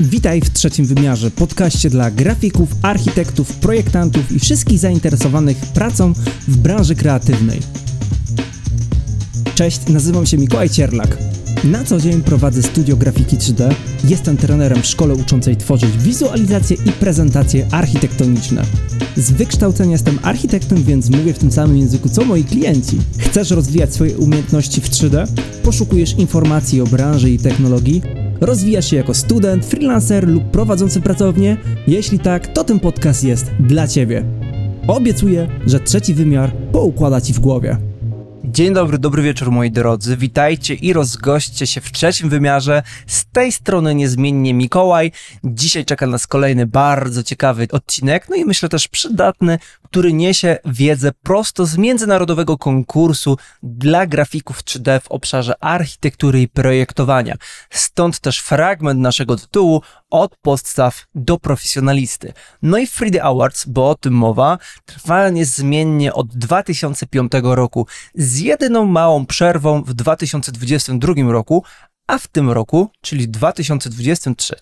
Witaj w trzecim wymiarze, podcaście dla grafików, architektów, projektantów i wszystkich zainteresowanych pracą w branży kreatywnej. Cześć, nazywam się Mikołaj Cierlak. Na co dzień prowadzę studio grafiki 3D. Jestem trenerem w szkole uczącej tworzyć wizualizacje i prezentacje architektoniczne. Z wykształcenia jestem architektem, więc mówię w tym samym języku co moi klienci. Chcesz rozwijać swoje umiejętności w 3D? Poszukujesz informacji o branży i technologii? Rozwijasz się jako student, freelancer lub prowadzący pracownię? Jeśli tak, to ten podcast jest dla Ciebie. Obiecuję, że trzeci wymiar poukłada Ci w głowie. Dzień dobry, dobry wieczór moi drodzy. Witajcie i rozgoście się w trzecim wymiarze. Z tej strony niezmiennie Mikołaj. Dzisiaj czeka nas kolejny bardzo ciekawy odcinek, no i myślę też przydatny, który niesie wiedzę prosto z międzynarodowego konkursu dla grafików 3D w obszarze architektury i projektowania. Stąd też fragment naszego tytułu od podstaw do profesjonalisty. No i Friday Awards, bo o tym mowa, trwa niezmiennie od 2005 roku z jedyną małą przerwą w 2022 roku, a w tym roku, czyli 2023,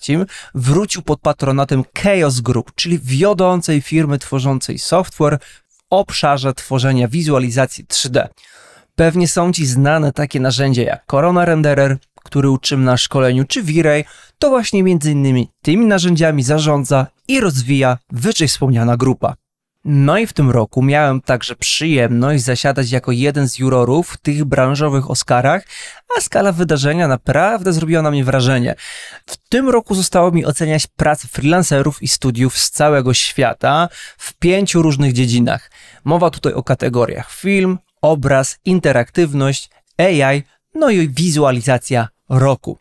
wrócił pod patronatem Chaos Group, czyli wiodącej firmy tworzącej software w obszarze tworzenia wizualizacji 3D. Pewnie są Ci znane takie narzędzia jak Corona Renderer, który uczymy na szkoleniu, czy V-Ray, to właśnie między innymi tymi narzędziami zarządza i rozwija wyżej wspomniana grupa. No i w tym roku miałem także przyjemność zasiadać jako jeden z jurorów w tych branżowych Oscarach, a skala wydarzenia naprawdę zrobiła na mnie wrażenie. W tym roku zostało mi oceniać pracę freelancerów i studiów z całego świata w pięciu różnych dziedzinach. Mowa tutaj o kategoriach film, obraz, interaktywność, AI, no i wizualizacja roku.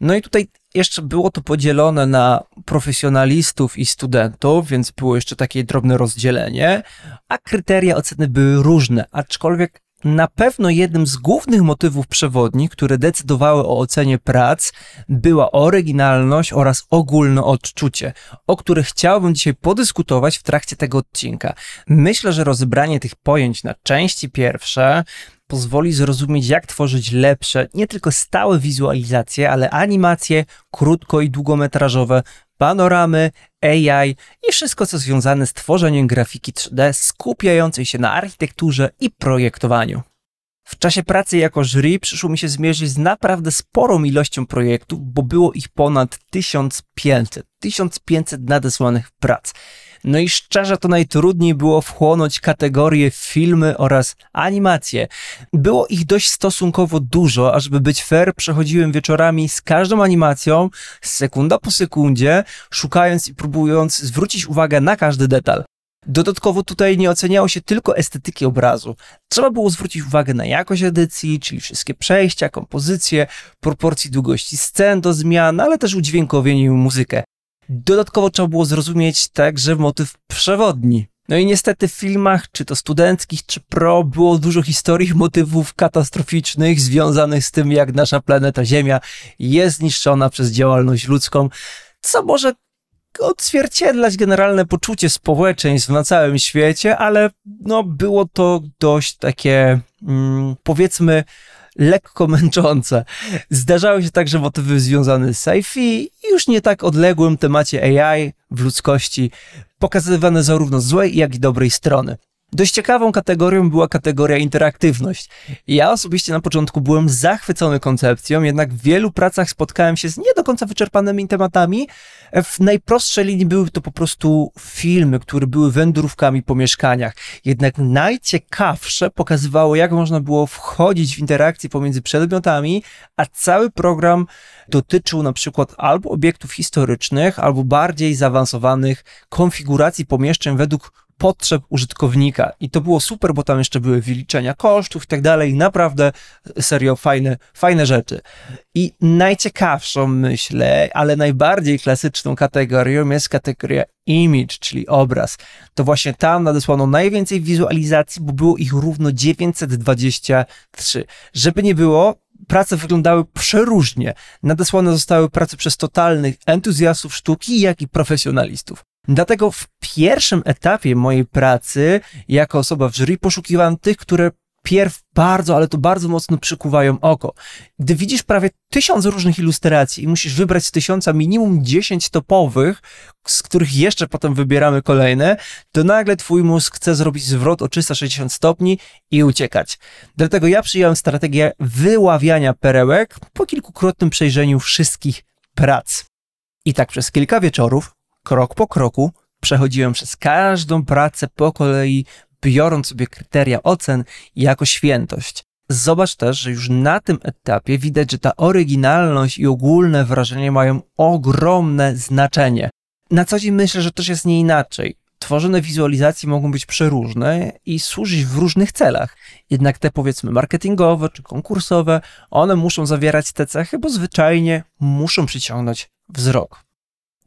No i tutaj jeszcze było to podzielone na profesjonalistów i studentów, więc było jeszcze takie drobne rozdzielenie, a kryteria oceny były różne, aczkolwiek na pewno jednym z głównych motywów przewodnich, które decydowały o ocenie prac, była oryginalność oraz ogólne odczucie, o których chciałbym dzisiaj podyskutować w trakcie tego odcinka. Myślę, że rozebranie tych pojęć na części pierwsze pozwoli zrozumieć, jak tworzyć lepsze, nie tylko stałe wizualizacje, ale animacje krótko i długometrażowe, panoramy, AI i wszystko, co związane z tworzeniem grafiki 3D skupiającej się na architekturze i projektowaniu. W czasie pracy jako jury przyszło mi się zmierzyć z naprawdę sporą ilością projektów, bo było ich ponad 1500. 1500 nadesłanych prac. No i szczerze to najtrudniej było wchłonąć kategorie filmy oraz animacje. Było ich dość stosunkowo dużo, a żeby być fair, przechodziłem wieczorami z każdą animacją, sekunda po sekundzie, szukając i próbując zwrócić uwagę na każdy detal. Dodatkowo tutaj nie oceniało się tylko estetyki obrazu. Trzeba było zwrócić uwagę na jakość edycji, czyli wszystkie przejścia, kompozycje, proporcji długości scen do zmian, ale też udźwiękowienie i muzykę. Dodatkowo trzeba było zrozumieć także motyw przewodni. No i niestety w filmach, czy to studenckich, czy pro, było dużo historii, motywów katastroficznych związanych z tym, jak nasza planeta Ziemia jest zniszczona przez działalność ludzką, co może odzwierciedlać generalne poczucie społeczeństw na całym świecie, ale no, było to dość takie, mm, powiedzmy, lekko męczące. Zdarzały się także motywy związane z sci-fi i już nie tak odległym temacie AI w ludzkości, pokazywane zarówno złej, jak i dobrej strony. Dość ciekawą kategorią była kategoria interaktywność. Ja osobiście na początku byłem zachwycony koncepcją, jednak w wielu pracach spotkałem się z nie do końca wyczerpanymi tematami. W najprostszej linii były to po prostu filmy, które były wędrówkami po mieszkaniach. Jednak najciekawsze pokazywało, jak można było wchodzić w interakcję pomiędzy przedmiotami, a cały program dotyczył na przykład albo obiektów historycznych, albo bardziej zaawansowanych konfiguracji pomieszczeń według potrzeb użytkownika. I to było super, bo tam jeszcze były wyliczenia kosztów i tak dalej. Naprawdę serio fajne, fajne rzeczy. I najciekawszą, myślę, ale najbardziej klasyczną kategorią jest kategoria image, czyli obraz. To właśnie tam nadesłano najwięcej wizualizacji, bo było ich równo 923. Żeby nie było, prace wyglądały przeróżnie. Nadesłane zostały prace przez totalnych entuzjastów sztuki, jak i profesjonalistów. Dlatego w pierwszym etapie mojej pracy jako osoba w jury poszukiwałem tych, które wpierw bardzo, ale to bardzo mocno przykuwają oko. Gdy widzisz prawie tysiąc różnych ilustracji i musisz wybrać z tysiąca minimum 10 topowych, z których jeszcze potem wybieramy kolejne, to nagle twój mózg chce zrobić zwrot o 360 stopni i uciekać. Dlatego ja przyjąłem strategię wyławiania perełek po kilkukrotnym przejrzeniu wszystkich prac. I tak przez kilka wieczorów, krok po kroku, przechodziłem przez każdą pracę po kolei, biorąc sobie kryteria ocen jako świętość. Zobacz też, że już na tym etapie widać, że ta oryginalność i ogólne wrażenie mają ogromne znaczenie. Na co dzień myślę, że też jest nie inaczej. Tworzone wizualizacje mogą być przeróżne i służyć w różnych celach. Jednak te powiedzmy marketingowe czy konkursowe, one muszą zawierać te cechy, bo zwyczajnie muszą przyciągnąć wzrok.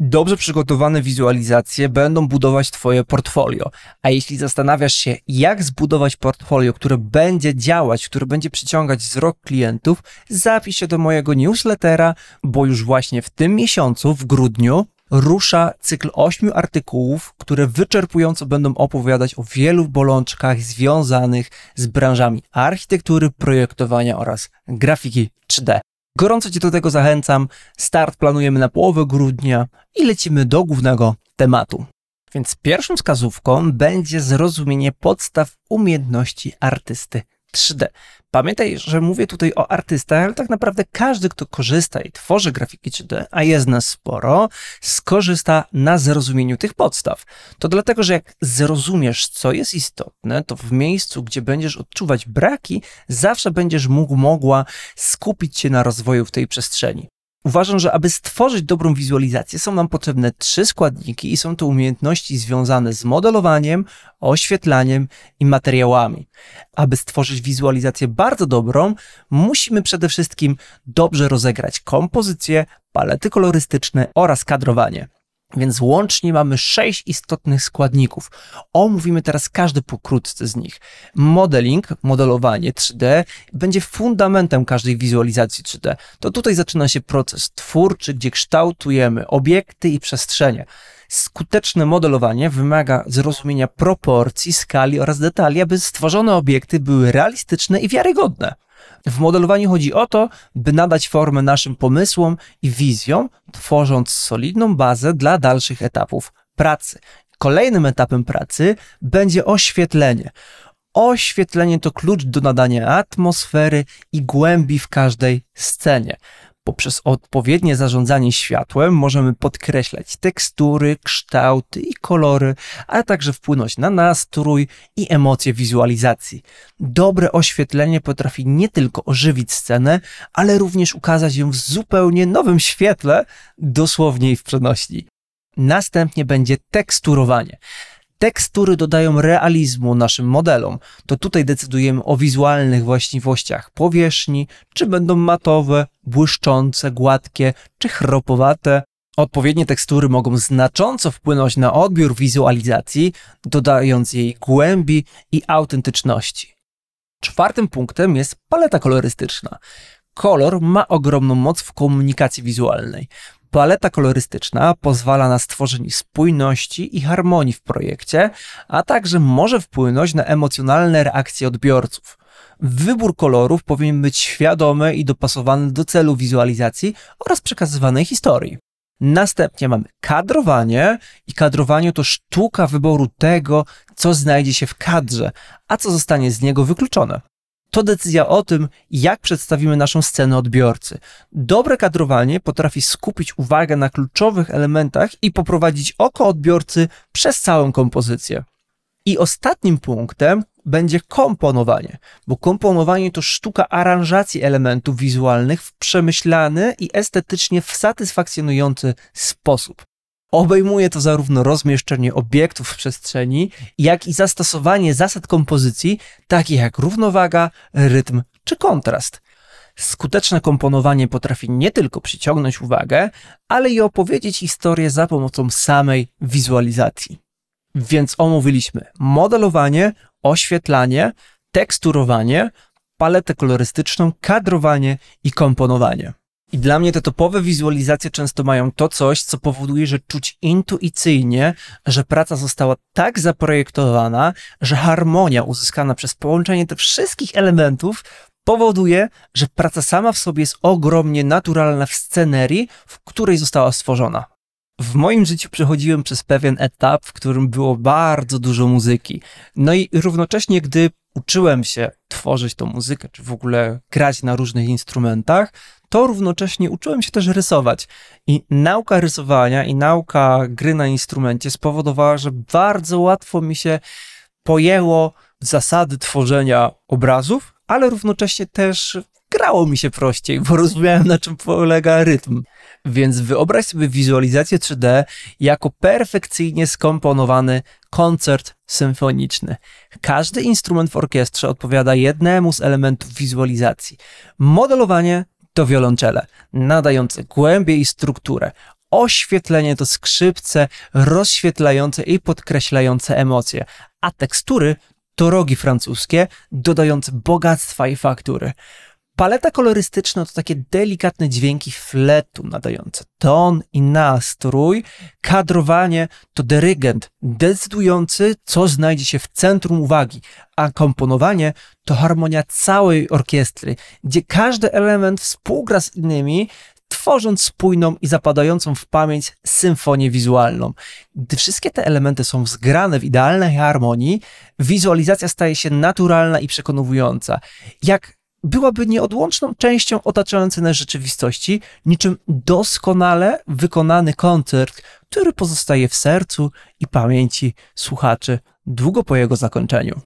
Dobrze przygotowane wizualizacje będą budować Twoje portfolio. A jeśli zastanawiasz się, jak zbudować portfolio, które będzie działać, które będzie przyciągać wzrok klientów, zapisz się do mojego newslettera, bo już właśnie w tym miesiącu, w grudniu, rusza cykl ośmiu artykułów, które wyczerpująco będą opowiadać o wielu bolączkach związanych z branżami architektury, projektowania oraz grafiki 3D. Gorąco Cię do tego zachęcam. Start planujemy na połowę grudnia i lecimy do głównego tematu. Więc pierwszą wskazówką będzie zrozumienie podstaw umiejętności artysty 3D. Pamiętaj, że mówię tutaj o artystach, ale tak naprawdę każdy, kto korzysta i tworzy grafiki 3D, a jest nas sporo, skorzysta na zrozumieniu tych podstaw. To dlatego, że jak zrozumiesz, co jest istotne, to w miejscu, gdzie będziesz odczuwać braki, zawsze będziesz mógł, mogła skupić się na rozwoju w tej przestrzeni. Uważam, że aby stworzyć dobrą wizualizację, są nam potrzebne trzy składniki i są to umiejętności związane z modelowaniem, oświetlaniem i materiałami. Aby stworzyć wizualizację bardzo dobrą, musimy przede wszystkim dobrze rozegrać kompozycję, palety kolorystyczne oraz kadrowanie. Więc łącznie mamy sześć istotnych składników. Omówimy teraz każdy pokrótce z nich. Modeling, modelowanie 3D będzie fundamentem każdej wizualizacji 3D. To tutaj zaczyna się proces twórczy, gdzie kształtujemy obiekty i przestrzenie. Skuteczne modelowanie wymaga zrozumienia proporcji, skali oraz detali, aby stworzone obiekty były realistyczne i wiarygodne. W modelowaniu chodzi o to, by nadać formę naszym pomysłom i wizjom, tworząc solidną bazę dla dalszych etapów pracy. Kolejnym etapem pracy będzie oświetlenie. Oświetlenie to klucz do nadania atmosfery i głębi w każdej scenie. Poprzez odpowiednie zarządzanie światłem możemy podkreślać tekstury, kształty i kolory, a także wpłynąć na nastrój i emocje wizualizacji. Dobre oświetlenie potrafi nie tylko ożywić scenę, ale również ukazać ją w zupełnie nowym świetle, dosłownie i w przenośni. Następnie będzie teksturowanie. Tekstury dodają realizmu naszym modelom. To tutaj decydujemy o wizualnych właściwościach powierzchni, czy będą matowe, błyszczące, gładkie, czy chropowate. Odpowiednie tekstury mogą znacząco wpłynąć na odbiór wizualizacji, dodając jej głębi i autentyczności. Czwartym punktem jest paleta kolorystyczna. Kolor ma ogromną moc w komunikacji wizualnej. Paleta kolorystyczna pozwala na stworzenie spójności i harmonii w projekcie, a także może wpłynąć na emocjonalne reakcje odbiorców. Wybór kolorów powinien być świadomy i dopasowany do celu wizualizacji oraz przekazywanej historii. Następnie mamy kadrowanie i kadrowanie to sztuka wyboru tego, co znajdzie się w kadrze, a co zostanie z niego wykluczone to decyzja o tym, jak przedstawimy naszą scenę odbiorcy. Dobre kadrowanie potrafi skupić uwagę na kluczowych elementach i poprowadzić oko odbiorcy przez całą kompozycję. I ostatnim punktem będzie komponowanie, bo komponowanie to sztuka aranżacji elementów wizualnych w przemyślany i estetycznie satysfakcjonujący sposób. Obejmuje to zarówno rozmieszczenie obiektów w przestrzeni, jak i zastosowanie zasad kompozycji, takich jak równowaga, rytm czy kontrast. Skuteczne komponowanie potrafi nie tylko przyciągnąć uwagę, ale i opowiedzieć historię za pomocą samej wizualizacji. Więc omówiliśmy modelowanie, oświetlanie, teksturowanie, paletę kolorystyczną, kadrowanie i komponowanie. I dla mnie te topowe wizualizacje często mają to coś, co powoduje, że czuć intuicyjnie, że praca została tak zaprojektowana, że harmonia uzyskana przez połączenie tych wszystkich elementów powoduje, że praca sama w sobie jest ogromnie naturalna w scenerii, w której została stworzona. W moim życiu przechodziłem przez pewien etap, w którym było bardzo dużo muzyki. No i równocześnie, gdy uczyłem się tworzyć tą muzykę, czy w ogóle grać na różnych instrumentach, to równocześnie uczyłem się też rysować. I nauka rysowania i nauka gry na instrumencie spowodowała, że bardzo łatwo mi się pojęło zasady tworzenia obrazów, ale równocześnie też grało mi się prościej, bo rozumiałem na czym polega rytm. Więc wyobraź sobie wizualizację 3D jako perfekcyjnie skomponowany koncert symfoniczny. Każdy instrument w orkiestrze odpowiada jednemu z elementów wizualizacji. Modelowanie to wiolonczele, nadające głębię i strukturę. Oświetlenie to skrzypce rozświetlające i podkreślające emocje, a tekstury to rogi francuskie, dodające bogactwa i faktury. Paleta kolorystyczna to takie delikatne dźwięki fletu nadające ton i nastrój. Kadrowanie to dyrygent decydujący, co znajdzie się w centrum uwagi, a komponowanie to harmonia całej orkiestry, gdzie każdy element współgra z innymi, tworząc spójną i zapadającą w pamięć symfonię wizualną. Gdy wszystkie te elementy są zgrane w idealnej harmonii, wizualizacja staje się naturalna i przekonująca. Jak byłaby nieodłączną częścią otaczającej nas rzeczywistości, niczym doskonale wykonany koncert, który pozostaje w sercu i pamięci słuchaczy długo po jego zakończeniu.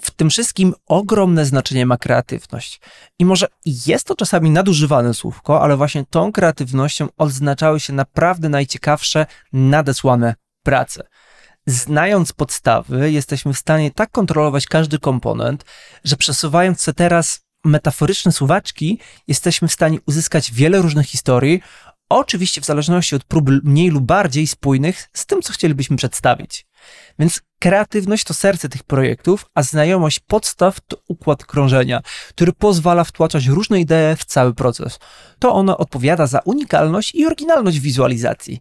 W tym wszystkim ogromne znaczenie ma kreatywność. I może jest to czasami nadużywane słówko, ale właśnie tą kreatywnością odznaczały się naprawdę najciekawsze, nadesłane prace. Znając podstawy, jesteśmy w stanie tak kontrolować każdy komponent, że przesuwając się teraz metaforyczne suwaczki, jesteśmy w stanie uzyskać wiele różnych historii, oczywiście w zależności od prób mniej lub bardziej spójnych z tym, co chcielibyśmy przedstawić. Więc kreatywność to serce tych projektów, a znajomość podstaw to układ krążenia, który pozwala wtłaczać różne idee w cały proces. To ono odpowiada za unikalność i oryginalność wizualizacji.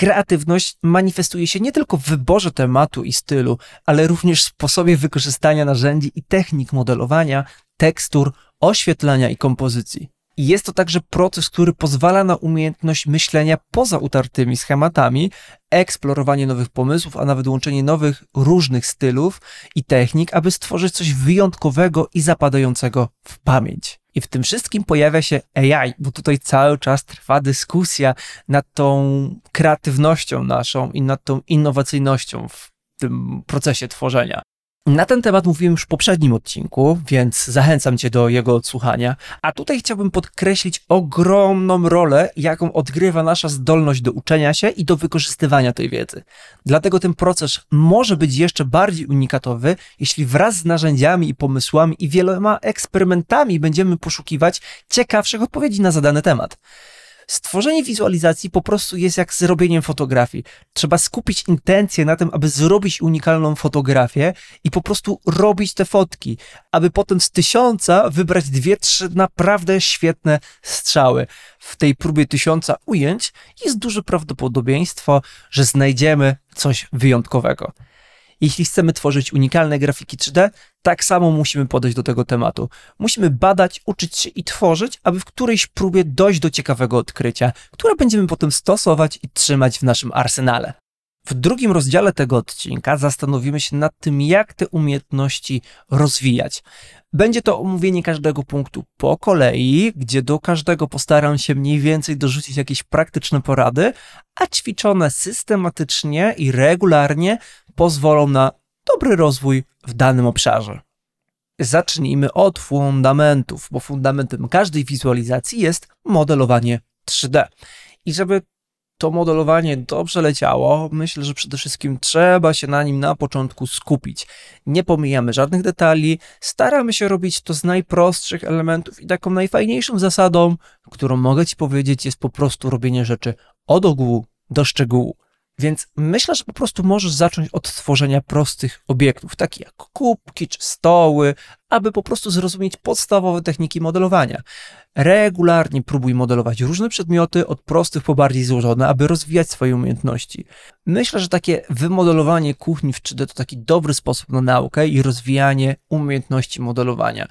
Kreatywność manifestuje się nie tylko w wyborze tematu i stylu, ale również w sposobie wykorzystania narzędzi i technik modelowania, tekstur, oświetlania i kompozycji. I jest to także proces, który pozwala na umiejętność myślenia poza utartymi schematami, eksplorowanie nowych pomysłów, a nawet łączenie nowych, różnych stylów i technik, aby stworzyć coś wyjątkowego i zapadającego w pamięć. I w tym wszystkim pojawia się AI, bo tutaj cały czas trwa dyskusja nad tą kreatywnością naszą i nad tą innowacyjnością w tym procesie tworzenia. Na ten temat mówiłem już w poprzednim odcinku, więc zachęcam Cię do jego odsłuchania. A tutaj chciałbym podkreślić ogromną rolę, jaką odgrywa nasza zdolność do uczenia się i do wykorzystywania tej wiedzy. Dlatego ten proces może być jeszcze bardziej unikatowy, jeśli wraz z narzędziami i pomysłami i wieloma eksperymentami będziemy poszukiwać ciekawszych odpowiedzi na zadany temat. Stworzenie wizualizacji po prostu jest jak zrobieniem fotografii. Trzeba skupić intencję na tym, aby zrobić unikalną fotografię i po prostu robić te fotki, aby potem z tysiąca wybrać dwie, trzy naprawdę świetne strzały. W tej próbie tysiąca ujęć jest duże prawdopodobieństwo, że znajdziemy coś wyjątkowego. Jeśli chcemy tworzyć unikalne grafiki 3D, tak samo musimy podejść do tego tematu. Musimy badać, uczyć się i tworzyć, aby w którejś próbie dojść do ciekawego odkrycia, które będziemy potem stosować i trzymać w naszym arsenale. W drugim rozdziale tego odcinka zastanowimy się nad tym, jak te umiejętności rozwijać. Będzie to omówienie każdego punktu po kolei, gdzie do każdego postaram się mniej więcej dorzucić jakieś praktyczne porady, a ćwiczone systematycznie i regularnie pozwolą na dobry rozwój w danym obszarze. Zacznijmy od fundamentów, bo fundamentem każdej wizualizacji jest modelowanie 3D. I żeby to modelowanie dobrze leciało, myślę, że przede wszystkim trzeba się na nim na początku skupić. Nie pomijamy żadnych detali, staramy się robić to z najprostszych elementów i taką najfajniejszą zasadą, którą mogę Ci powiedzieć, jest po prostu robienie rzeczy od ogółu do szczegółu. Więc myślę, że po prostu możesz zacząć od tworzenia prostych obiektów, takich jak kubki czy stoły, aby po prostu zrozumieć podstawowe techniki modelowania. Regularnie próbuj modelować różne przedmioty, od prostych po bardziej złożone, aby rozwijać swoje umiejętności. Myślę, że takie wymodelowanie kuchni w 3D to taki dobry sposób na naukę i rozwijanie umiejętności modelowania.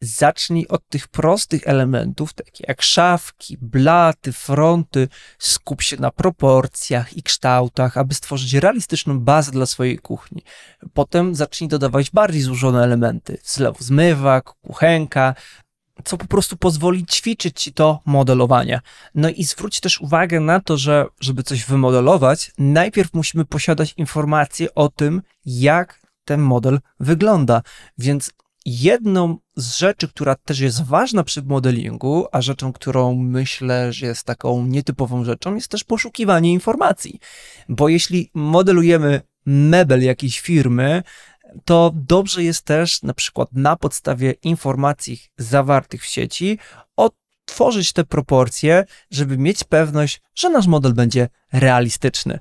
Zacznij od tych prostych elementów, takie jak szafki, blaty, fronty. Skup się na proporcjach i kształtach, aby stworzyć realistyczną bazę dla swojej kuchni. Potem zacznij dodawać bardziej złożone elementy, zlew zmywak, kuchenka, co po prostu pozwoli ćwiczyć ci to modelowanie. No i zwróć też uwagę na to, że żeby coś wymodelować, najpierw musimy posiadać informacje o tym, jak ten model wygląda. Więc jedną z rzeczy, która też jest ważna przy modelingu, a rzeczą, którą myślę, że jest taką nietypową rzeczą, jest też poszukiwanie informacji. Bo jeśli modelujemy mebel jakiejś firmy, to dobrze jest też na przykład na podstawie informacji zawartych w sieci otworzyć te proporcje, żeby mieć pewność, że nasz model będzie realistyczny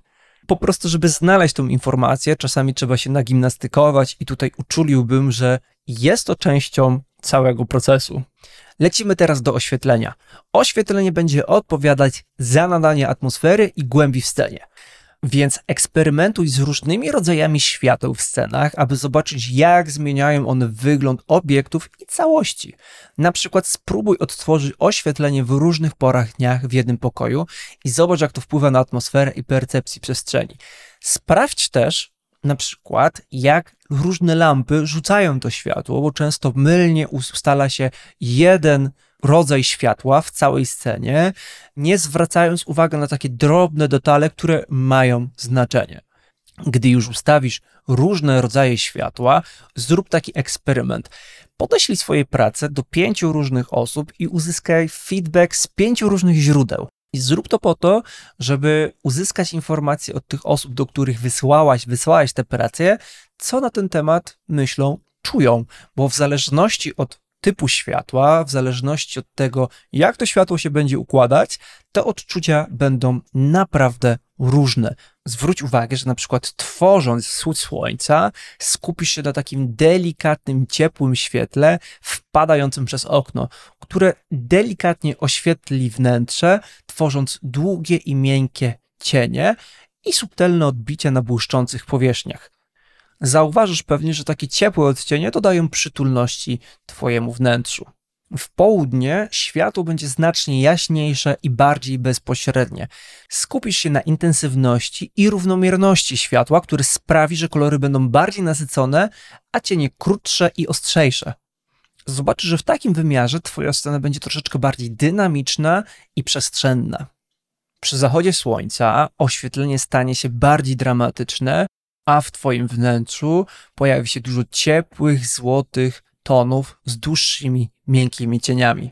po prostu, żeby znaleźć tą informację, czasami trzeba się nagimnastykować i tutaj uczuliłbym, że jest to częścią całego procesu. Lecimy teraz do oświetlenia. Oświetlenie będzie odpowiadać za nadanie atmosfery i głębi w scenie. Więc eksperymentuj z różnymi rodzajami świateł w scenach, aby zobaczyć, jak zmieniają one wygląd obiektów i całości. Na przykład spróbuj odtworzyć oświetlenie w różnych porach dnia w jednym pokoju i zobacz, jak to wpływa na atmosferę i percepcję przestrzeni. Sprawdź też, na przykład, jak różne lampy rzucają to światło, bo często mylnie ustala się jeden rodzaj światła w całej scenie, nie zwracając uwagi na takie drobne detale, które mają znaczenie. Gdy już ustawisz różne rodzaje światła, zrób taki eksperyment. Podeślij swoje prace do pięciu różnych osób i uzyskaj feedback z pięciu różnych źródeł. I zrób to po to, żeby uzyskać informacje od tych osób, do których wysłałaś, wysłałaś te pracę, co na ten temat myślą, czują, bo w zależności od typu światła, w zależności od tego, jak to światło się będzie układać, te odczucia będą naprawdę różne. Zwróć uwagę, że na przykład tworząc wschód słońca, skupisz się na takim delikatnym, ciepłym świetle wpadającym przez okno, które delikatnie oświetli wnętrze, tworząc długie i miękkie cienie i subtelne odbicia na błyszczących powierzchniach zauważysz pewnie, że takie ciepłe odcienie dodają przytulności Twojemu wnętrzu. W południe światło będzie znacznie jaśniejsze i bardziej bezpośrednie. Skupisz się na intensywności i równomierności światła, który sprawi, że kolory będą bardziej nasycone, a cienie krótsze i ostrzejsze. Zobaczysz, że w takim wymiarze Twoja scena będzie troszeczkę bardziej dynamiczna i przestrzenna. Przy zachodzie słońca oświetlenie stanie się bardziej dramatyczne, a w Twoim wnętrzu pojawi się dużo ciepłych, złotych tonów z dłuższymi, miękkimi cieniami.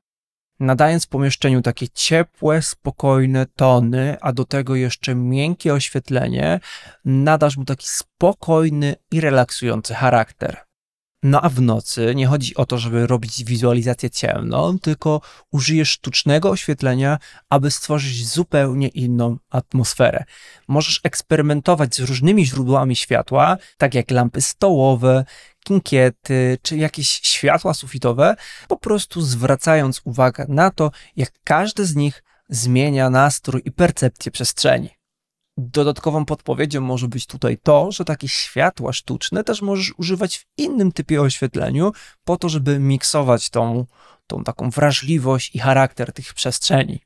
Nadając pomieszczeniu takie ciepłe, spokojne tony, a do tego jeszcze miękkie oświetlenie, nadasz mu taki spokojny i relaksujący charakter. No a w nocy nie chodzi o to, żeby robić wizualizację ciemną, tylko użyjesz sztucznego oświetlenia, aby stworzyć zupełnie inną atmosferę. Możesz eksperymentować z różnymi źródłami światła, tak jak lampy stołowe, kinkiety czy jakieś światła sufitowe, po prostu zwracając uwagę na to, jak każdy z nich zmienia nastrój i percepcję przestrzeni. Dodatkową podpowiedzią może być tutaj to, że takie światła sztuczne też możesz używać w innym typie oświetleniu, po to, żeby miksować tą, tą taką wrażliwość i charakter tych przestrzeni.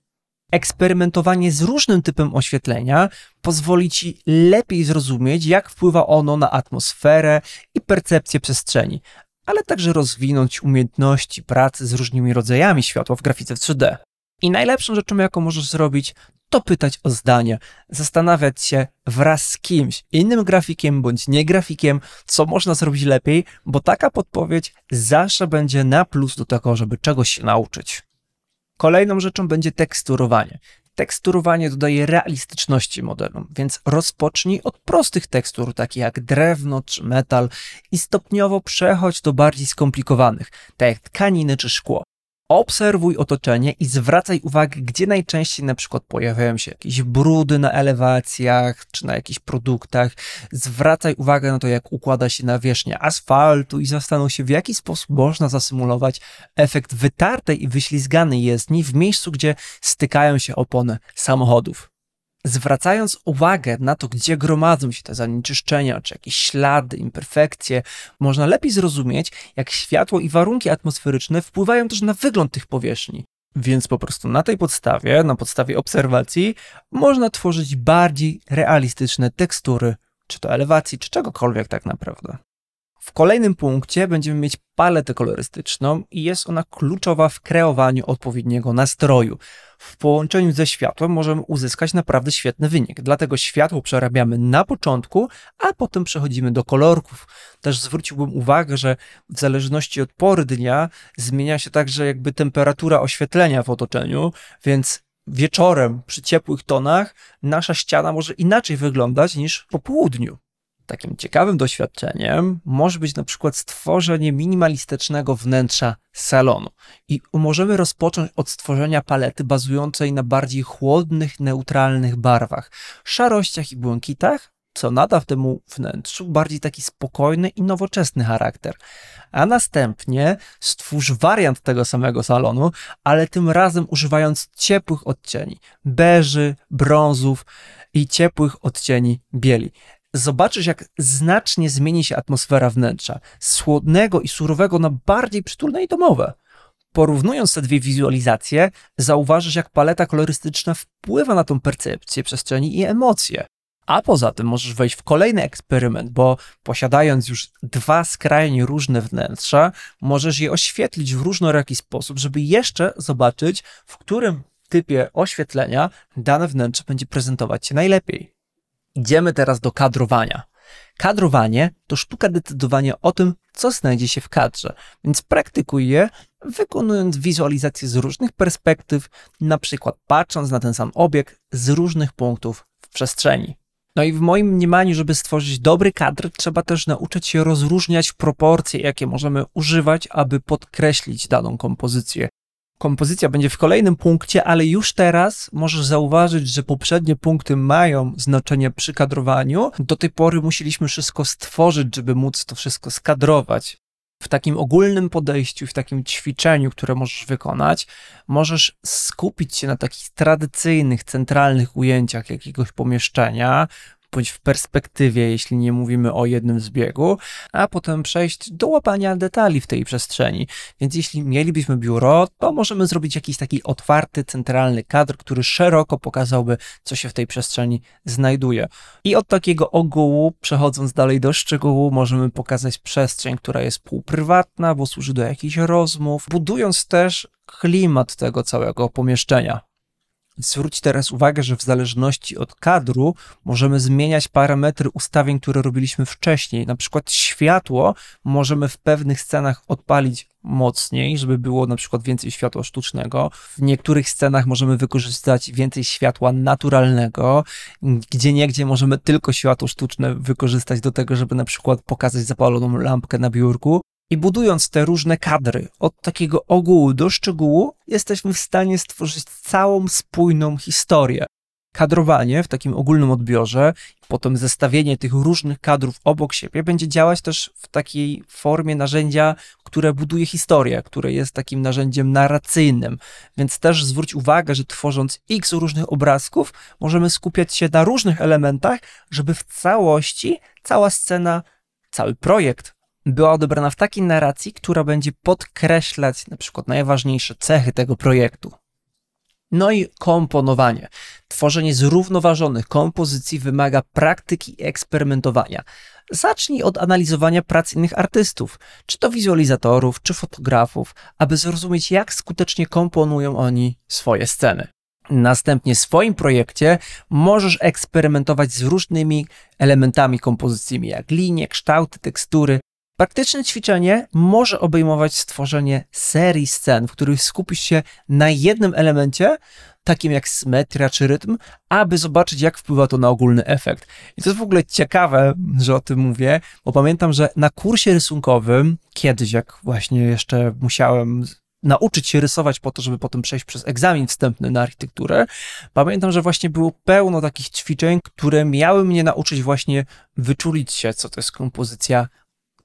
Eksperymentowanie z różnym typem oświetlenia pozwoli ci lepiej zrozumieć, jak wpływa ono na atmosferę i percepcję przestrzeni, ale także rozwinąć umiejętności pracy z różnymi rodzajami światła w grafice w 3D. I najlepszą rzeczą, jaką możesz zrobić, to pytać o zdanie, zastanawiać się wraz z kimś, innym grafikiem bądź nie grafikiem, co można zrobić lepiej, bo taka podpowiedź zawsze będzie na plus do tego, żeby czegoś się nauczyć. Kolejną rzeczą będzie teksturowanie. Teksturowanie dodaje realistyczności modelom, więc rozpocznij od prostych tekstur, takich jak drewno czy metal, i stopniowo przechodź do bardziej skomplikowanych, tak jak tkaniny czy szkło. Obserwuj otoczenie i zwracaj uwagę, gdzie najczęściej na przykład pojawiają się jakieś brudy na elewacjach czy na jakichś produktach. Zwracaj uwagę na to, jak układa się nawierzchnia asfaltu i zastanów się, w jaki sposób można zasymulować efekt wytartej i wyślizganej jezdni w miejscu, gdzie stykają się opony samochodów zwracając uwagę na to, gdzie gromadzą się te zanieczyszczenia, czy jakieś ślady, imperfekcje, można lepiej zrozumieć, jak światło i warunki atmosferyczne wpływają też na wygląd tych powierzchni. Więc po prostu na tej podstawie, na podstawie obserwacji, można tworzyć bardziej realistyczne tekstury, czy to elewacji, czy czegokolwiek tak naprawdę. W kolejnym punkcie będziemy mieć paletę kolorystyczną i jest ona kluczowa w kreowaniu odpowiedniego nastroju. W połączeniu ze światłem możemy uzyskać naprawdę świetny wynik. Dlatego światło przerabiamy na początku, a potem przechodzimy do kolorków. Też zwróciłbym uwagę, że w zależności od pory dnia zmienia się także jakby temperatura oświetlenia w otoczeniu, więc wieczorem przy ciepłych tonach nasza ściana może inaczej wyglądać niż po południu. Takim ciekawym doświadczeniem może być na przykład stworzenie minimalistycznego wnętrza salonu. I możemy rozpocząć od stworzenia palety bazującej na bardziej chłodnych, neutralnych barwach, szarościach i błękitach, co nada temu wnętrzu bardziej taki spokojny i nowoczesny charakter. A następnie stwórz wariant tego samego salonu, ale tym razem używając ciepłych odcieni beży, brązów i ciepłych odcieni bieli zobaczysz, jak znacznie zmieni się atmosfera wnętrza z chłodnego i surowego na bardziej przytulne i domowe. Porównując te dwie wizualizacje, zauważysz, jak paleta kolorystyczna wpływa na tą percepcję przestrzeni i emocje. A poza tym możesz wejść w kolejny eksperyment, bo posiadając już dwa skrajnie różne wnętrza, możesz je oświetlić w różnoraki sposób, żeby jeszcze zobaczyć, w którym typie oświetlenia dane wnętrze będzie prezentować się najlepiej. Idziemy teraz do kadrowania. Kadrowanie to sztuka decydowania o tym, co znajdzie się w kadrze, więc praktykuj je, wykonując wizualizację z różnych perspektyw, na przykład patrząc na ten sam obiekt z różnych punktów w przestrzeni. No i w moim mniemaniu, żeby stworzyć dobry kadr, trzeba też nauczyć się rozróżniać proporcje, jakie możemy używać, aby podkreślić daną kompozycję kompozycja będzie w kolejnym punkcie, ale już teraz możesz zauważyć, że poprzednie punkty mają znaczenie przy kadrowaniu. Do tej pory musieliśmy wszystko stworzyć, żeby móc to wszystko skadrować. W takim ogólnym podejściu, w takim ćwiczeniu, które możesz wykonać, możesz skupić się na takich tradycyjnych, centralnych ujęciach jakiegoś pomieszczenia, bądź w perspektywie, jeśli nie mówimy o jednym zbiegu, a potem przejść do łapania detali w tej przestrzeni. Więc jeśli mielibyśmy biuro, to możemy zrobić jakiś taki otwarty, centralny kadr, który szeroko pokazałby, co się w tej przestrzeni znajduje. I od takiego ogółu, przechodząc dalej do szczegółu, możemy pokazać przestrzeń, która jest półprywatna, bo służy do jakichś rozmów, budując też klimat tego całego pomieszczenia. Zwróć teraz uwagę, że w zależności od kadru możemy zmieniać parametry ustawień, które robiliśmy wcześniej. Na przykład światło możemy w pewnych scenach odpalić mocniej, żeby było na przykład więcej światła sztucznego. W niektórych scenach możemy wykorzystać więcej światła naturalnego, gdzie niegdzie możemy tylko światło sztuczne wykorzystać do tego, żeby na przykład pokazać zapaloną lampkę na biurku. I budując te różne kadry od takiego ogółu do szczegółu, jesteśmy w stanie stworzyć całą spójną historię. Kadrowanie w takim ogólnym odbiorze, potem zestawienie tych różnych kadrów obok siebie będzie działać też w takiej formie narzędzia, które buduje historię, które jest takim narzędziem narracyjnym. Więc też zwróć uwagę, że tworząc x różnych obrazków, możemy skupiać się na różnych elementach, żeby w całości cała scena, cały projekt była odebrana w takiej narracji, która będzie podkreślać na przykład najważniejsze cechy tego projektu. No i komponowanie. Tworzenie zrównoważonych kompozycji wymaga praktyki i eksperymentowania. Zacznij od analizowania prac innych artystów, czy to wizualizatorów, czy fotografów, aby zrozumieć, jak skutecznie komponują oni swoje sceny. Następnie w swoim projekcie możesz eksperymentować z różnymi elementami kompozycyjnymi, jak linie, kształty, tekstury, Praktyczne ćwiczenie może obejmować stworzenie serii scen, w których skupisz się na jednym elemencie, takim jak symetria czy rytm, aby zobaczyć, jak wpływa to na ogólny efekt. I to jest w ogóle ciekawe, że o tym mówię, bo pamiętam, że na kursie rysunkowym, kiedyś, jak właśnie jeszcze musiałem nauczyć się rysować po to, żeby potem przejść przez egzamin wstępny na architekturę, pamiętam, że właśnie było pełno takich ćwiczeń, które miały mnie nauczyć właśnie wyczulić się, co to jest kompozycja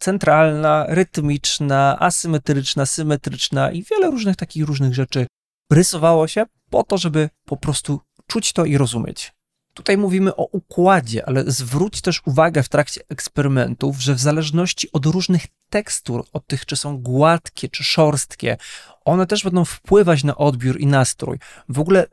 centralna, rytmiczna, asymetryczna, symetryczna i wiele różnych takich różnych rzeczy rysowało się po to, żeby po prostu czuć to i rozumieć. Tutaj mówimy o układzie, ale zwróć też uwagę w trakcie eksperymentów, że w zależności od różnych tekstur, od tych, czy są gładkie, czy szorstkie, one też będą wpływać na odbiór i nastrój. W ogóle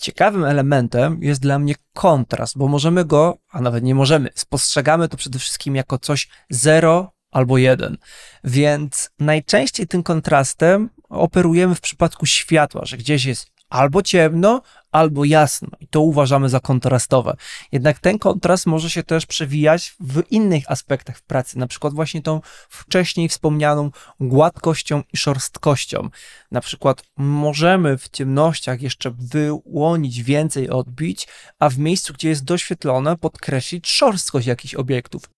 ciekawym elementem jest dla mnie kontrast, bo możemy go, a nawet nie możemy, spostrzegamy to przede wszystkim jako coś zero albo jeden. Więc najczęściej tym kontrastem operujemy w przypadku światła, że gdzieś jest albo ciemno, albo jasno. I to uważamy za kontrastowe. Jednak ten kontrast może się też przewijać w innych aspektach w pracy, na przykład właśnie tą wcześniej wspomnianą gładkością i szorstkością. Na przykład możemy w ciemnościach jeszcze wyłonić więcej odbić, a w miejscu, gdzie jest doświetlone, podkreślić szorstkość jakichś obiektów.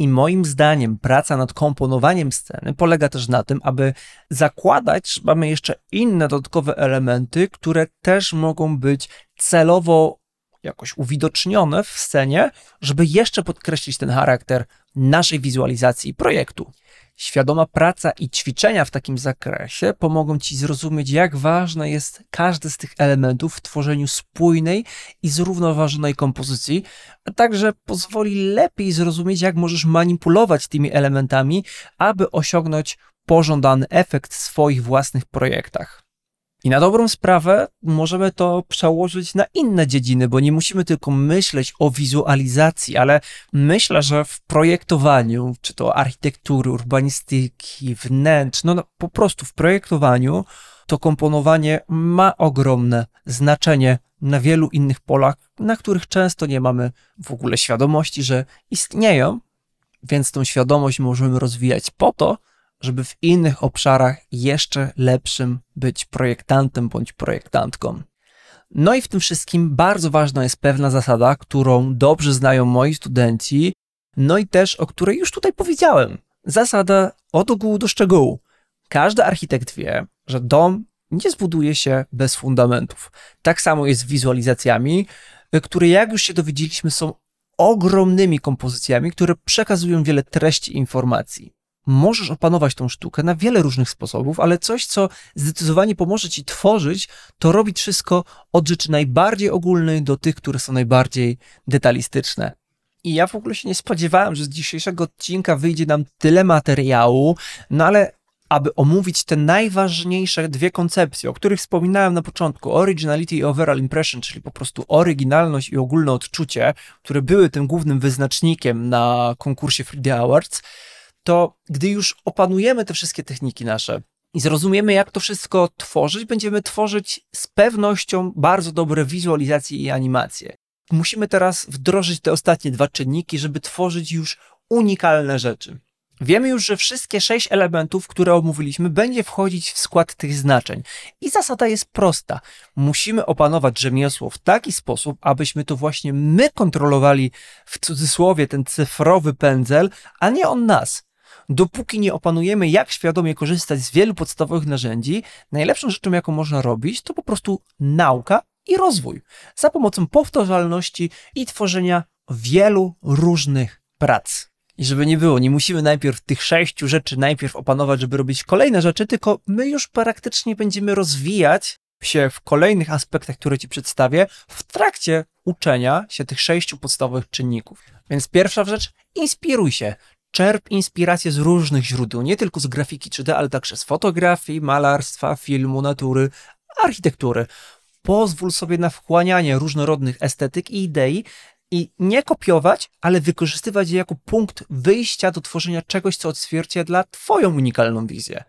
I moim zdaniem praca nad komponowaniem sceny polega też na tym, aby zakładać, mamy jeszcze inne dodatkowe elementy, które też mogą być celowo jakoś uwidocznione w scenie, żeby jeszcze podkreślić ten charakter naszej wizualizacji projektu. Świadoma praca i ćwiczenia w takim zakresie pomogą Ci zrozumieć, jak ważne jest każdy z tych elementów w tworzeniu spójnej i zrównoważonej kompozycji, a także pozwoli lepiej zrozumieć, jak możesz manipulować tymi elementami, aby osiągnąć pożądany efekt w swoich własnych projektach. I na dobrą sprawę możemy to przełożyć na inne dziedziny, bo nie musimy tylko myśleć o wizualizacji, ale myślę, że w projektowaniu, czy to architektury, urbanistyki, wnętrz, no, no po prostu w projektowaniu to komponowanie ma ogromne znaczenie na wielu innych polach, na których często nie mamy w ogóle świadomości, że istnieją, więc tą świadomość możemy rozwijać po to, żeby w innych obszarach jeszcze lepszym być projektantem bądź projektantką. No i w tym wszystkim bardzo ważna jest pewna zasada, którą dobrze znają moi studenci, no i też o której już tutaj powiedziałem. Zasada od ogółu do szczegółu. Każdy architekt wie, że dom nie zbuduje się bez fundamentów. Tak samo jest z wizualizacjami, które jak już się dowiedzieliśmy są ogromnymi kompozycjami, które przekazują wiele treści informacji możesz opanować tą sztukę na wiele różnych sposobów, ale coś, co zdecydowanie pomoże ci tworzyć, to robić wszystko od rzeczy najbardziej ogólnej do tych, które są najbardziej detalistyczne. I ja w ogóle się nie spodziewałem, że z dzisiejszego odcinka wyjdzie nam tyle materiału, no ale aby omówić te najważniejsze dwie koncepcje, o których wspominałem na początku, originality i overall impression, czyli po prostu oryginalność i ogólne odczucie, które były tym głównym wyznacznikiem na konkursie 3D Awards, to gdy już opanujemy te wszystkie techniki nasze i zrozumiemy, jak to wszystko tworzyć, będziemy tworzyć z pewnością bardzo dobre wizualizacje i animacje. Musimy teraz wdrożyć te ostatnie dwa czynniki, żeby tworzyć już unikalne rzeczy. Wiemy już, że wszystkie sześć elementów, które omówiliśmy, będzie wchodzić w skład tych znaczeń. I zasada jest prosta. Musimy opanować rzemiosło w taki sposób, abyśmy to właśnie my kontrolowali w cudzysłowie ten cyfrowy pędzel, a nie on nas dopóki nie opanujemy, jak świadomie korzystać z wielu podstawowych narzędzi, najlepszą rzeczą, jaką można robić, to po prostu nauka i rozwój za pomocą powtarzalności i tworzenia wielu różnych prac. I żeby nie było, nie musimy najpierw tych sześciu rzeczy najpierw opanować, żeby robić kolejne rzeczy, tylko my już praktycznie będziemy rozwijać się w kolejnych aspektach, które Ci przedstawię, w trakcie uczenia się tych sześciu podstawowych czynników. Więc pierwsza rzecz, inspiruj się czerp inspirację z różnych źródeł, nie tylko z grafiki 3D, ale także z fotografii, malarstwa, filmu, natury, architektury. Pozwól sobie na wchłanianie różnorodnych estetyk i idei i nie kopiować, ale wykorzystywać je jako punkt wyjścia do tworzenia czegoś, co odzwierciedla Twoją unikalną wizję.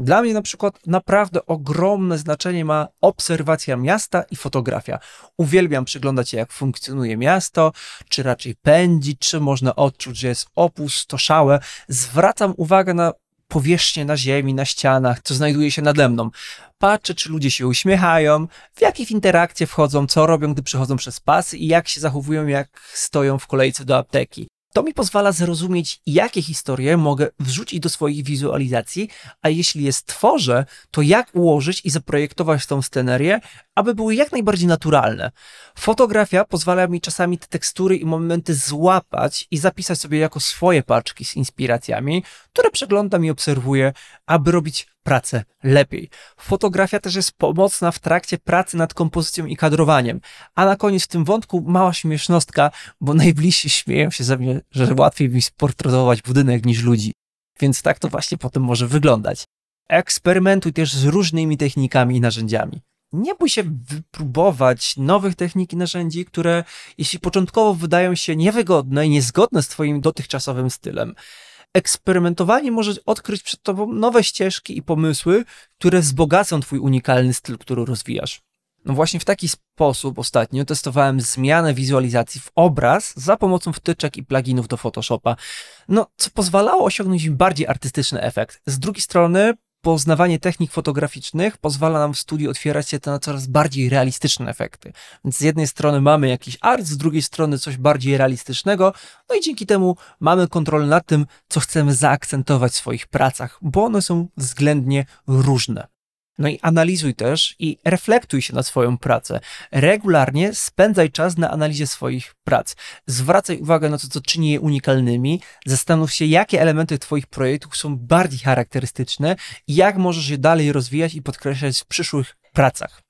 Dla mnie na przykład naprawdę ogromne znaczenie ma obserwacja miasta i fotografia. Uwielbiam przyglądać się, jak funkcjonuje miasto, czy raczej pędzi, czy można odczuć, że jest opustoszałe. Zwracam uwagę na powierzchnię na ziemi, na ścianach, co znajduje się nade mną. Patrzę, czy ludzie się uśmiechają, w jakie interakcje wchodzą, co robią, gdy przechodzą przez pasy i jak się zachowują, jak stoją w kolejce do apteki To mi pozwala zrozumieć, jakie historie mogę wrzucić do swoich wizualizacji, a jeśli je stworzę, to jak ułożyć i zaprojektować tą scenerię, aby były jak najbardziej naturalne. Fotografia pozwala mi czasami te tekstury i momenty złapać i zapisać sobie jako swoje paczki z inspiracjami, które przeglądam i obserwuję, aby robić pracę lepiej. Fotografia też jest pomocna w trakcie pracy nad kompozycją i kadrowaniem. A na koniec w tym wątku mała śmiesznostka, bo najbliżsi śmieją się ze mnie, że łatwiej mi sportretować budynek niż ludzi. Więc tak to właśnie potem może wyglądać. Eksperymentuj też z różnymi technikami i narzędziami. Nie bój się wypróbować nowych technik i narzędzi, które jeśli początkowo wydają się niewygodne i niezgodne z Twoim dotychczasowym stylem, eksperymentowanie może odkryć przed Tobą nowe ścieżki i pomysły, które wzbogacą Twój unikalny styl, który rozwijasz. No właśnie w taki sposób ostatnio testowałem zmianę wizualizacji w obraz za pomocą wtyczek i pluginów do Photoshopa, no co pozwalało osiągnąć bardziej artystyczny efekt. Z drugiej strony poznawanie technik fotograficznych pozwala nam w studiu otwierać się na coraz bardziej realistyczne efekty. Więc z jednej strony mamy jakiś art, z drugiej strony coś bardziej realistycznego, no i dzięki temu mamy kontrolę nad tym, co chcemy zaakcentować w swoich pracach, bo one są względnie różne. No i analizuj też i reflektuj się na swoją pracę. Regularnie spędzaj czas na analizie swoich prac. Zwracaj uwagę na to, co czyni je unikalnymi. Zastanów się, jakie elementy Twoich projektów są bardziej charakterystyczne i jak możesz je dalej rozwijać i podkreślać w przyszłych pracach.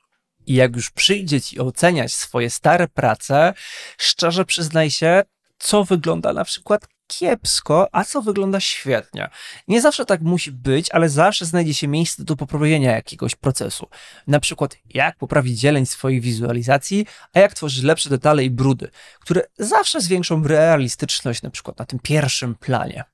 I jak już przyjdzie Ci oceniać swoje stare prace, szczerze przyznaj się, co wygląda na przykład kiepsko, a co wygląda świetnie. Nie zawsze tak musi być, ale zawsze znajdzie się miejsce do poprawienia jakiegoś procesu. Na przykład, jak poprawić dzieleń swojej wizualizacji, a jak tworzyć lepsze detale i brudy, które zawsze zwiększą realistyczność, na przykład na tym pierwszym planie.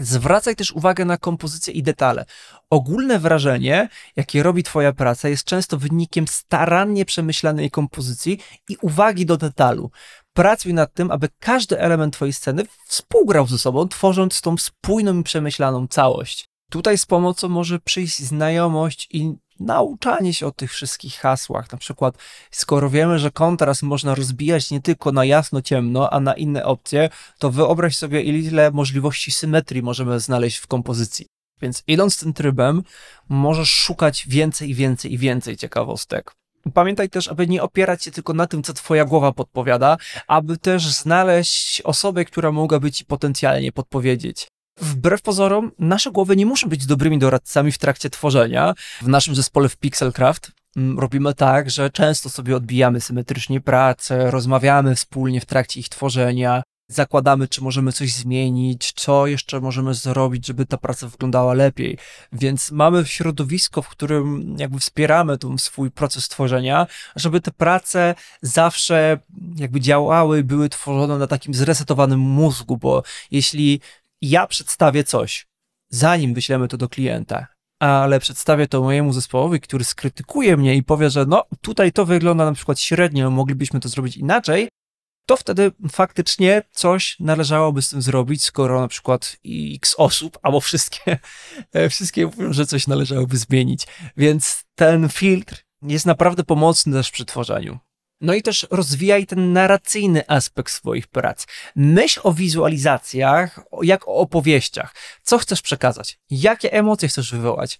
Zwracaj też uwagę na kompozycję i detale. Ogólne wrażenie, jakie robi Twoja praca, jest często wynikiem starannie przemyślanej kompozycji i uwagi do detalu pracuj nad tym, aby każdy element twojej sceny współgrał ze sobą, tworząc tą spójną i przemyślaną całość. Tutaj z pomocą może przyjść znajomość i nauczanie się o tych wszystkich hasłach. Na przykład, skoro wiemy, że kontrast można rozbijać nie tylko na jasno-ciemno, a na inne opcje, to wyobraź sobie, ile możliwości symetrii możemy znaleźć w kompozycji. Więc idąc tym trybem, możesz szukać więcej, więcej i więcej ciekawostek. Pamiętaj też, aby nie opierać się tylko na tym, co twoja głowa podpowiada, aby też znaleźć osobę, która mogłaby ci potencjalnie podpowiedzieć. Wbrew pozorom, nasze głowy nie muszą być dobrymi doradcami w trakcie tworzenia. W naszym zespole w Pixelcraft mm, robimy tak, że często sobie odbijamy symetrycznie pracę, rozmawiamy wspólnie w trakcie ich tworzenia, zakładamy, czy możemy coś zmienić, co jeszcze możemy zrobić, żeby ta praca wyglądała lepiej. Więc mamy środowisko, w którym jakby wspieramy ten swój proces tworzenia, żeby te prace zawsze jakby działały, były tworzone na takim zresetowanym mózgu, bo jeśli ja przedstawię coś, zanim wyślemy to do klienta, ale przedstawię to mojemu zespołowi, który skrytykuje mnie i powie, że no tutaj to wygląda na przykład średnio, moglibyśmy to zrobić inaczej, to wtedy faktycznie coś należałoby z tym zrobić, skoro na przykład x osób, albo wszystkie, e, wszystkie mówią, że coś należałoby zmienić. Więc ten filtr jest naprawdę pomocny też przy tworzeniu. No i też rozwijaj ten narracyjny aspekt swoich prac. Myśl o wizualizacjach jak o opowieściach. Co chcesz przekazać? Jakie emocje chcesz wywołać?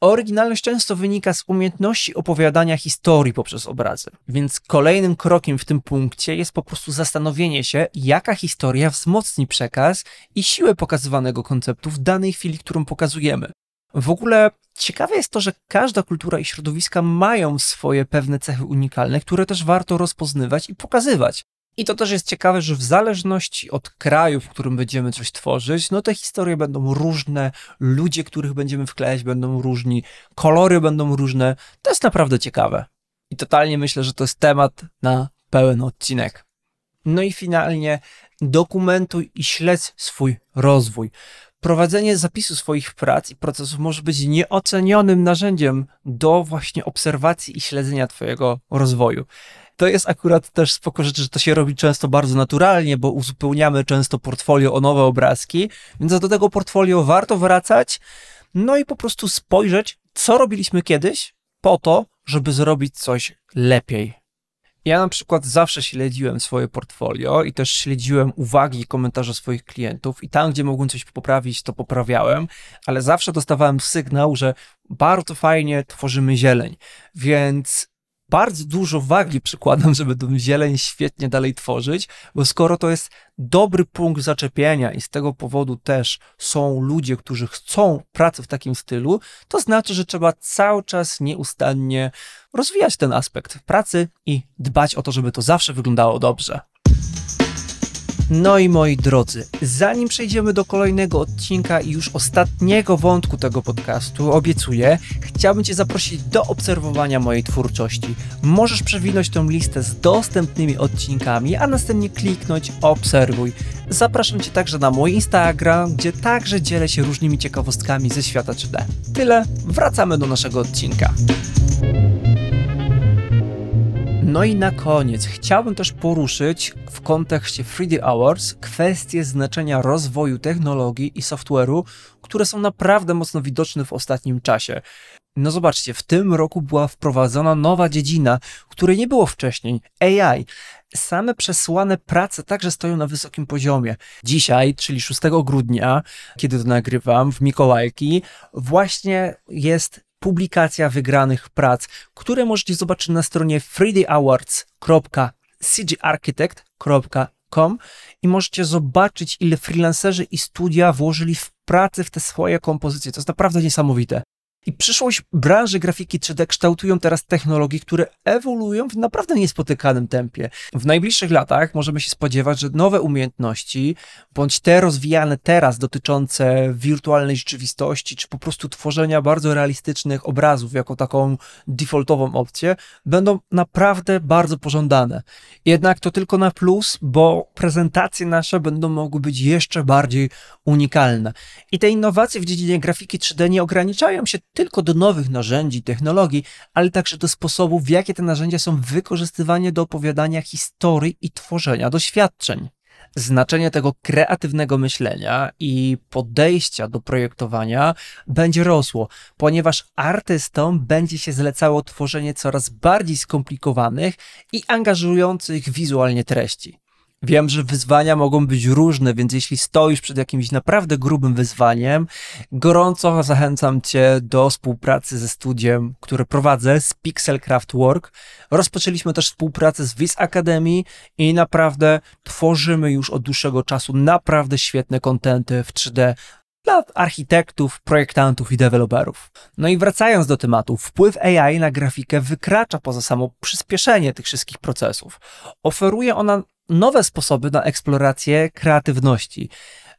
Oryginalność często wynika z umiejętności opowiadania historii poprzez obrazy. Więc kolejnym krokiem w tym punkcie jest po prostu zastanowienie się, jaka historia wzmocni przekaz i siłę pokazywanego konceptu w danej chwili, którą pokazujemy. W ogóle ciekawe jest to, że każda kultura i środowiska mają swoje pewne cechy unikalne, które też warto rozpoznawać i pokazywać. I to też jest ciekawe, że w zależności od kraju, w którym będziemy coś tworzyć, no te historie będą różne, ludzie, których będziemy wklejać, będą różni, kolory będą różne. To jest naprawdę ciekawe. I totalnie myślę, że to jest temat na pełen odcinek. No i finalnie dokumentuj i śledź swój rozwój. Prowadzenie zapisu swoich prac i procesów może być nieocenionym narzędziem do właśnie obserwacji i śledzenia Twojego rozwoju. To jest akurat też spoko rzecz, że to się robi często bardzo naturalnie, bo uzupełniamy często portfolio o nowe obrazki, więc do tego portfolio warto wracać, no i po prostu spojrzeć, co robiliśmy kiedyś, po to, żeby zrobić coś lepiej. Ja na przykład zawsze śledziłem swoje portfolio i też śledziłem uwagi i komentarze swoich klientów i tam, gdzie mogłem coś poprawić, to poprawiałem, ale zawsze dostawałem sygnał, że bardzo fajnie tworzymy zieleń, więc bardzo dużo wagi przykładam, żeby tą zieleń świetnie dalej tworzyć, bo skoro to jest dobry punkt zaczepienia i z tego powodu też są ludzie, którzy chcą pracy w takim stylu, to znaczy, że trzeba cały czas nieustannie rozwijać ten aspekt pracy i dbać o to, żeby to zawsze wyglądało dobrze. No i moi drodzy, zanim przejdziemy do kolejnego odcinka i już ostatniego wątku tego podcastu, obiecuję, chciałbym Cię zaprosić do obserwowania mojej twórczości. Możesz przewinąć tą listę z dostępnymi odcinkami, a następnie kliknąć obserwuj. Zapraszam Cię także na mój Instagram, gdzie także dzielę się różnymi ciekawostkami ze świata 3D. Tyle, wracamy do naszego odcinka. No i na koniec chciałbym też poruszyć w kontekście 3D Awards kwestię znaczenia rozwoju technologii i software'u, które są naprawdę mocno widoczne w ostatnim czasie. No zobaczcie, w tym roku była wprowadzona nowa dziedzina, której nie było wcześniej AI. Same przesłane prace także stoją na wysokim poziomie. Dzisiaj, czyli 6 grudnia, kiedy to nagrywam, w Mikołajki, właśnie jest publikacja wygranych prac, które możecie zobaczyć na stronie 3dawards.cgarchitect.com i możecie zobaczyć, ile freelancerzy i studia włożyli w pracę w te swoje kompozycje. To jest naprawdę niesamowite. I przyszłość branży grafiki 3D kształtują teraz technologie, które ewoluują w naprawdę niespotykanym tempie. W najbliższych latach możemy się spodziewać, że nowe umiejętności, bądź te rozwijane teraz dotyczące wirtualnej rzeczywistości, czy po prostu tworzenia bardzo realistycznych obrazów jako taką defaultową opcję, będą naprawdę bardzo pożądane. Jednak to tylko na plus, bo prezentacje nasze będą mogły być jeszcze bardziej unikalne. I te innowacje w dziedzinie grafiki 3D nie ograniczają się tylko do nowych narzędzi, technologii, ale także do sposobów, w jakie te narzędzia są wykorzystywane do opowiadania historii i tworzenia doświadczeń. Znaczenie tego kreatywnego myślenia i podejścia do projektowania będzie rosło, ponieważ artystom będzie się zlecało tworzenie coraz bardziej skomplikowanych i angażujących wizualnie treści. Wiem, że wyzwania mogą być różne, więc jeśli stoisz przed jakimś naprawdę grubym wyzwaniem, gorąco zachęcam Cię do współpracy ze studiem, które prowadzę, z Pixelcraft Work. Rozpoczęliśmy też współpracę z Viz Academy i naprawdę tworzymy już od dłuższego czasu naprawdę świetne kontenty w 3D dla architektów, projektantów i deweloperów. No i wracając do tematu, wpływ AI na grafikę wykracza poza samo przyspieszenie tych wszystkich procesów. Oferuje ona nowe sposoby na eksplorację kreatywności.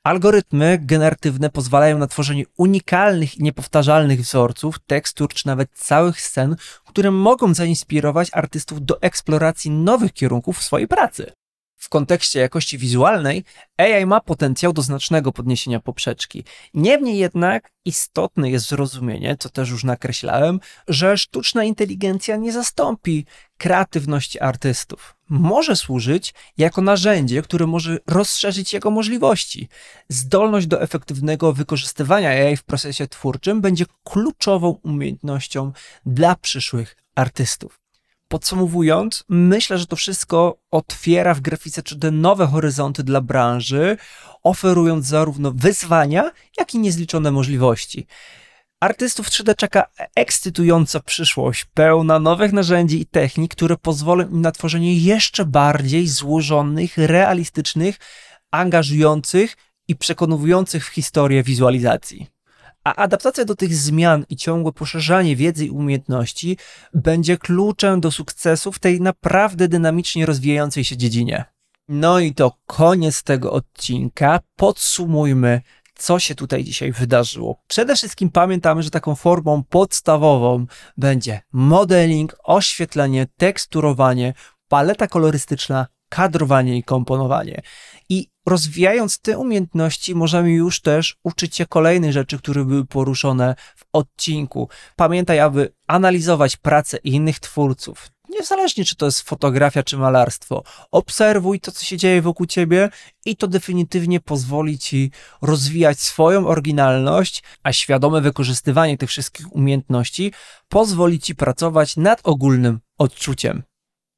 Algorytmy generatywne pozwalają na tworzenie unikalnych i niepowtarzalnych wzorców, tekstur czy nawet całych scen, które mogą zainspirować artystów do eksploracji nowych kierunków w swojej pracy. W kontekście jakości wizualnej AI ma potencjał do znacznego podniesienia poprzeczki. Niemniej jednak istotne jest zrozumienie, co też już nakreślałem, że sztuczna inteligencja nie zastąpi kreatywności artystów. Może służyć jako narzędzie, które może rozszerzyć jego możliwości. Zdolność do efektywnego wykorzystywania AI w procesie twórczym będzie kluczową umiejętnością dla przyszłych artystów. Podsumowując, myślę, że to wszystko otwiera w grafice 3D nowe horyzonty dla branży, oferując zarówno wyzwania, jak i niezliczone możliwości. Artystów 3D czeka ekscytująca przyszłość, pełna nowych narzędzi i technik, które pozwolą im na tworzenie jeszcze bardziej złożonych, realistycznych, angażujących i przekonujących w historię wizualizacji. A adaptacja do tych zmian i ciągłe poszerzanie wiedzy i umiejętności będzie kluczem do sukcesu w tej naprawdę dynamicznie rozwijającej się dziedzinie. No i to koniec tego odcinka. Podsumujmy, co się tutaj dzisiaj wydarzyło. Przede wszystkim pamiętamy, że taką formą podstawową będzie modeling, oświetlenie, teksturowanie, paleta kolorystyczna, kadrowanie i komponowanie. I rozwijając te umiejętności, możemy już też uczyć się kolejnych rzeczy, które były poruszone w odcinku. Pamiętaj, aby analizować pracę innych twórców. Niezależnie, czy to jest fotografia, czy malarstwo. Obserwuj to, co się dzieje wokół ciebie i to definitywnie pozwoli ci rozwijać swoją oryginalność, a świadome wykorzystywanie tych wszystkich umiejętności pozwoli ci pracować nad ogólnym odczuciem.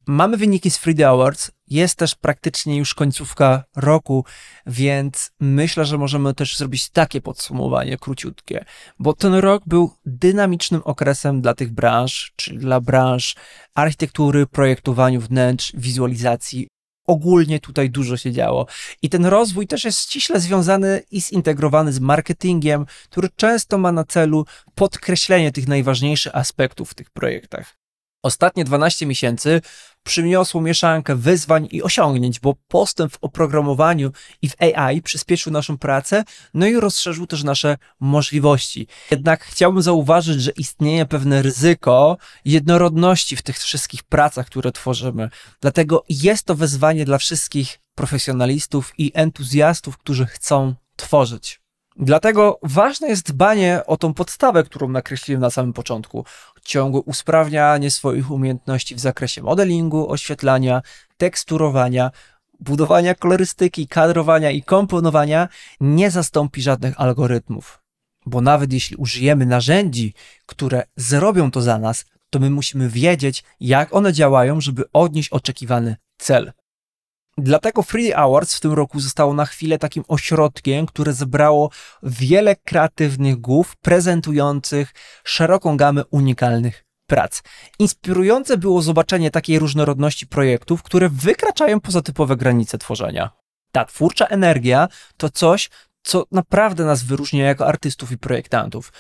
Mamy wyniki z 3D Awards, jest też praktycznie już końcówka roku, więc myślę, że możemy też zrobić takie podsumowanie króciutkie, bo ten rok był dynamicznym okresem dla tych branż, czyli dla branż architektury, projektowaniu wnętrz, wizualizacji. Ogólnie tutaj dużo się działo. I ten rozwój też jest ściśle związany i zintegrowany z marketingiem, który często ma na celu podkreślenie tych najważniejszych aspektów w tych projektach. Ostatnie 12 miesięcy przyniosło mieszankę wyzwań i osiągnięć, bo postęp w oprogramowaniu i w AI przyspieszył naszą pracę, no i rozszerzył też nasze możliwości. Jednak chciałbym zauważyć, że istnieje pewne ryzyko jednorodności w tych wszystkich pracach, które tworzymy. Dlatego jest to wyzwanie dla wszystkich profesjonalistów i entuzjastów, którzy chcą tworzyć. Dlatego ważne jest dbanie o tą podstawę, którą nakreśliłem na samym początku. Ciągłe usprawnianie swoich umiejętności w zakresie modelingu, oświetlania, teksturowania, budowania kolorystyki, kadrowania i komponowania nie zastąpi żadnych algorytmów. Bo nawet jeśli użyjemy narzędzi, które zrobią to za nas, to my musimy wiedzieć, jak one działają, żeby odnieść oczekiwany cel. Dlatego 3D Awards w tym roku zostało na chwilę takim ośrodkiem, które zebrało wiele kreatywnych głów prezentujących szeroką gamę unikalnych prac. Inspirujące było zobaczenie takiej różnorodności projektów, które wykraczają poza typowe granice tworzenia. Ta twórcza energia to coś, co naprawdę nas wyróżnia jako artystów i projektantów.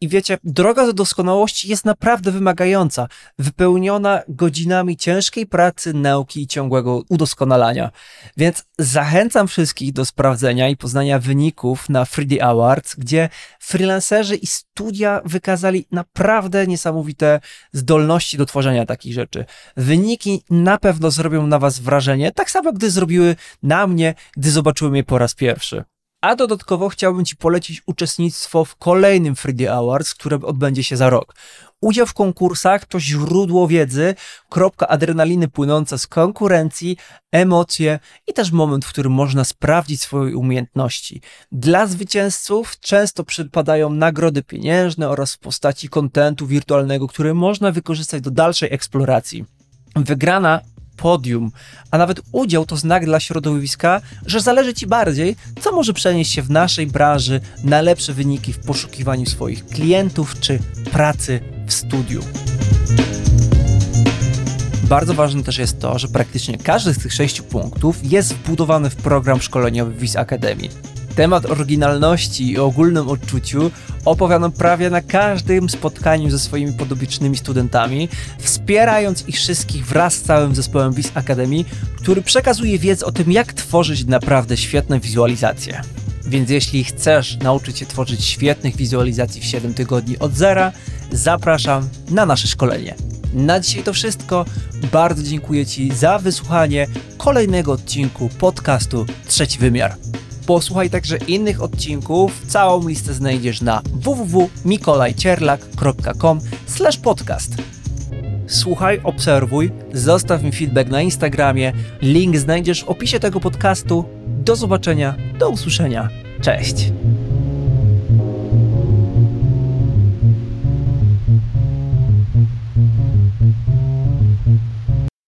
I wiecie, droga do doskonałości jest naprawdę wymagająca, wypełniona godzinami ciężkiej pracy, nauki i ciągłego udoskonalania. Więc zachęcam wszystkich do sprawdzenia i poznania wyników na 3D Awards, gdzie freelancerzy i studia wykazali naprawdę niesamowite zdolności do tworzenia takich rzeczy. Wyniki na pewno zrobią na Was wrażenie, tak samo gdy zrobiły na mnie, gdy zobaczyłem je po raz pierwszy. A dodatkowo chciałbym Ci polecić uczestnictwo w kolejnym 3D Awards, które odbędzie się za rok. Udział w konkursach to źródło wiedzy, kropka adrenaliny płynąca z konkurencji, emocje i też moment, w którym można sprawdzić swoje umiejętności. Dla zwycięzców często przypadają nagrody pieniężne oraz w postaci kontentu wirtualnego, który można wykorzystać do dalszej eksploracji. Wygrana podium, a nawet udział to znak dla środowiska, że zależy Ci bardziej, co może przenieść się w naszej branży na lepsze wyniki w poszukiwaniu swoich klientów czy pracy w studiu. Bardzo ważne też jest to, że praktycznie każdy z tych sześciu punktów jest wbudowany w program szkoleniowy WIS Academy. Temat oryginalności i ogólnym odczuciu opowiadam prawie na każdym spotkaniu ze swoimi podobicznymi studentami, wspierając ich wszystkich wraz z całym zespołem WIS Academy, który przekazuje wiedzę o tym, jak tworzyć naprawdę świetne wizualizacje. Więc jeśli chcesz nauczyć się tworzyć świetnych wizualizacji w 7 tygodni od zera, zapraszam na nasze szkolenie. Na dzisiaj to wszystko. Bardzo dziękuję Ci za wysłuchanie kolejnego odcinku podcastu Trzeci Wymiar. Posłuchaj także innych odcinków. Całą listę znajdziesz na www.mikolajcierlak.com podcast. Słuchaj, obserwuj, zostaw mi feedback na Instagramie. Link znajdziesz w opisie tego podcastu. Do zobaczenia, do usłyszenia. Cześć!